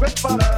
Prepara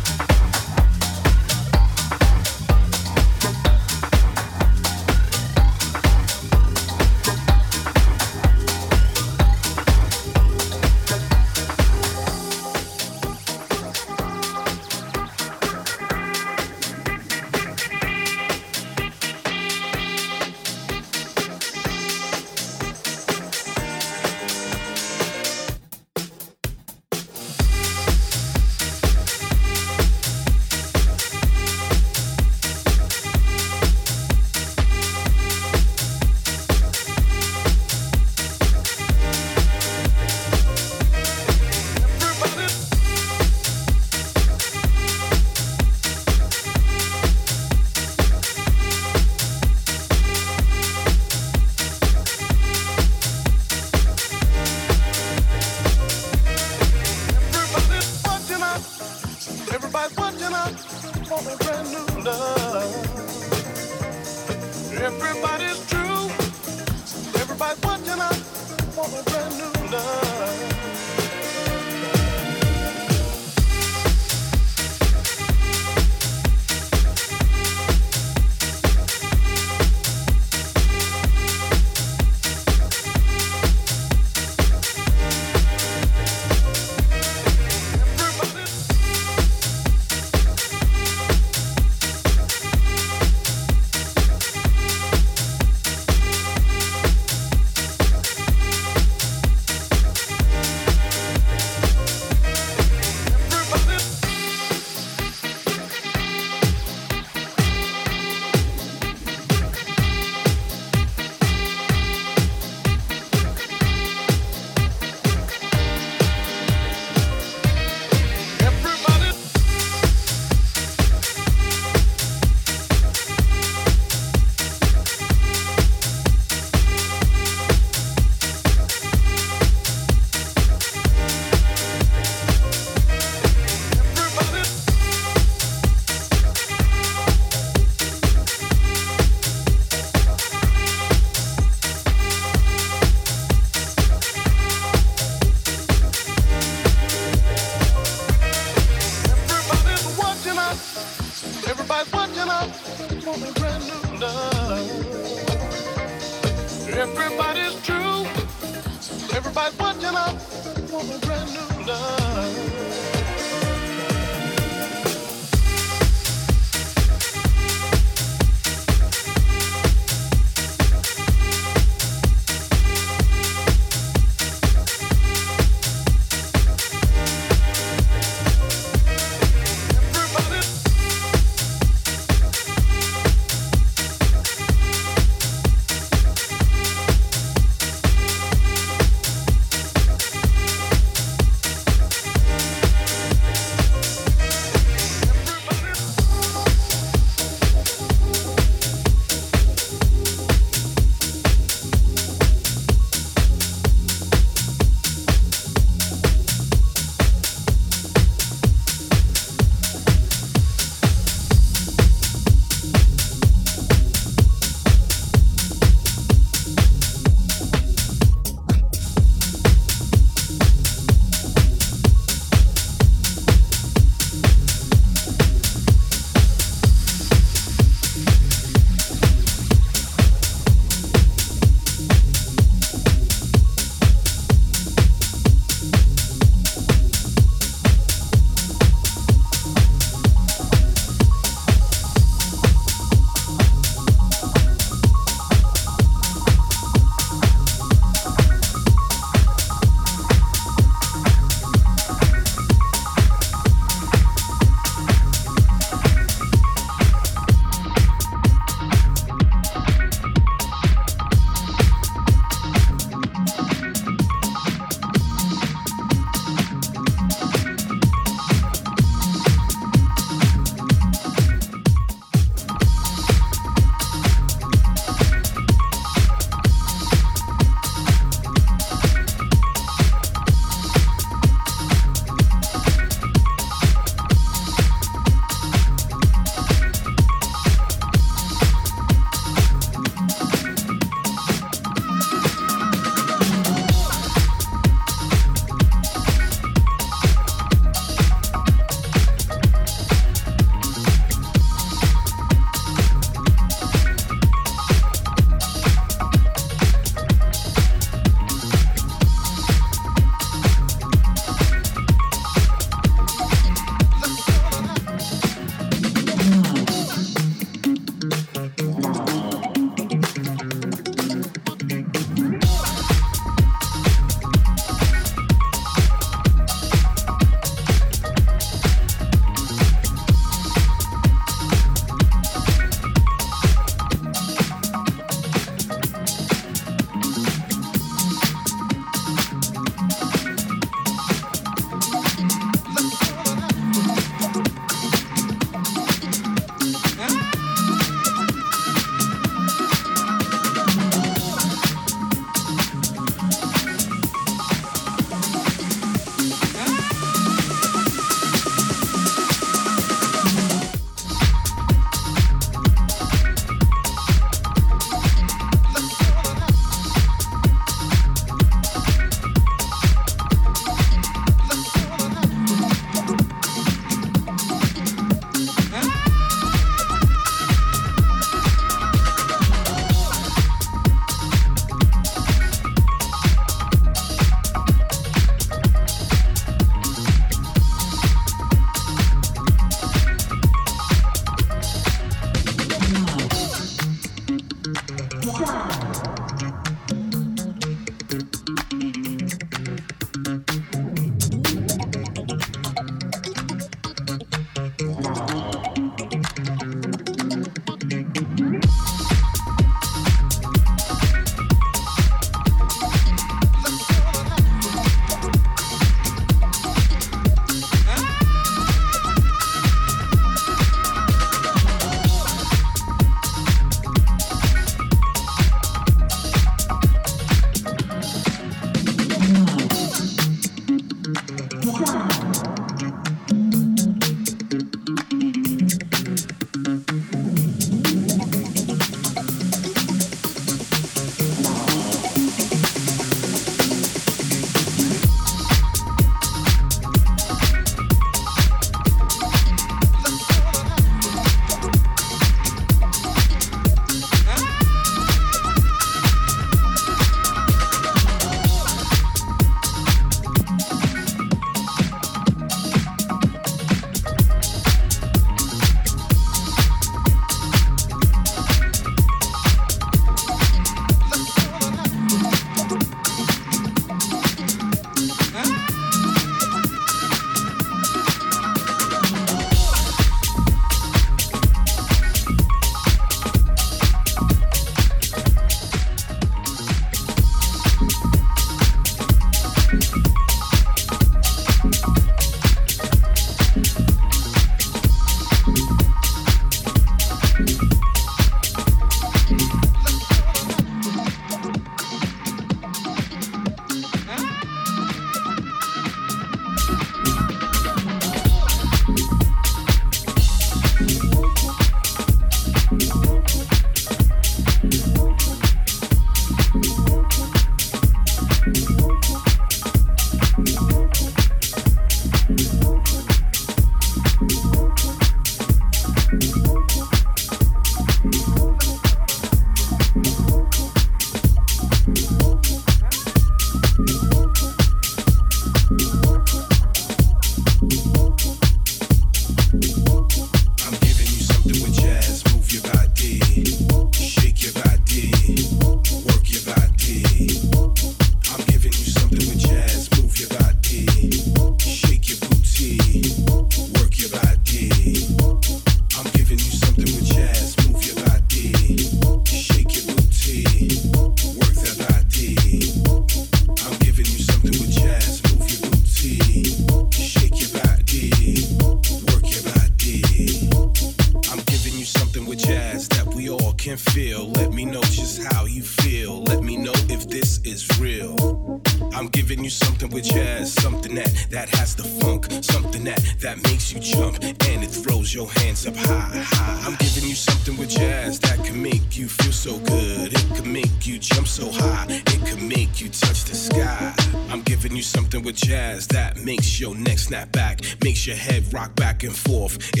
back and forth.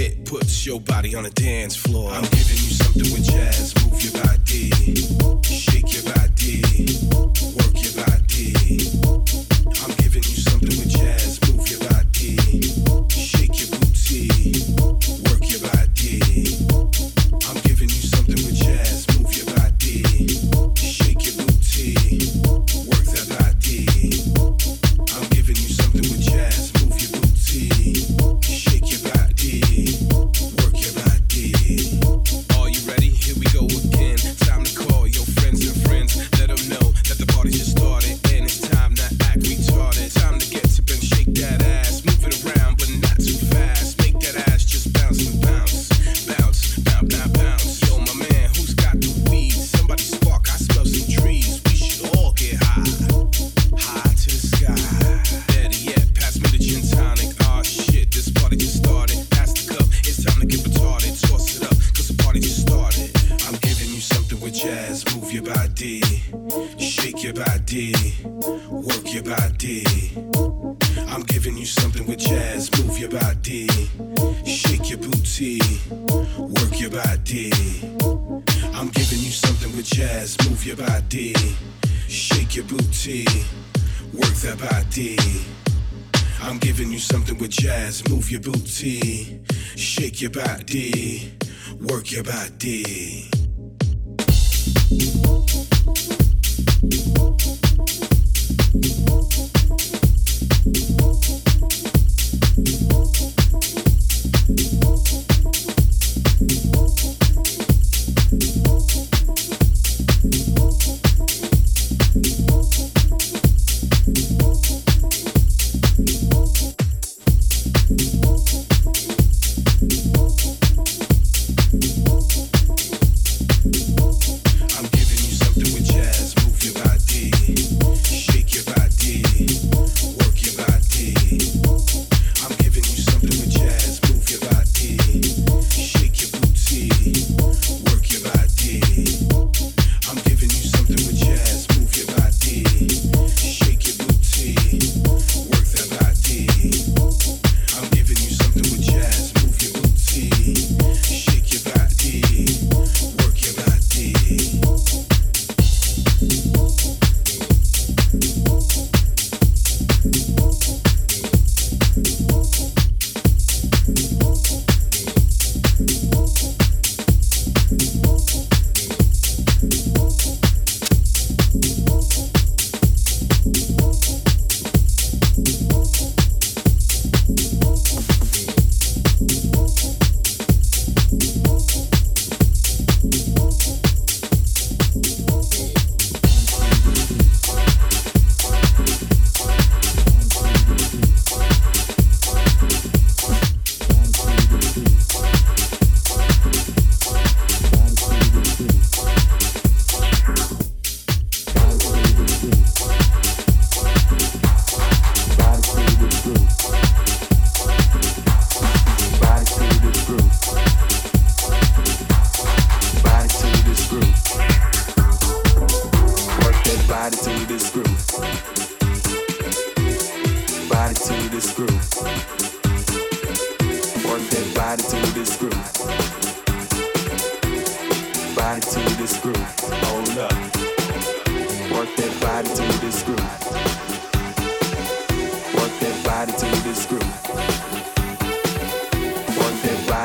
Move your booty, shake your body, work your body. Thank you.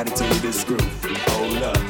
decided to this groove. Hold up.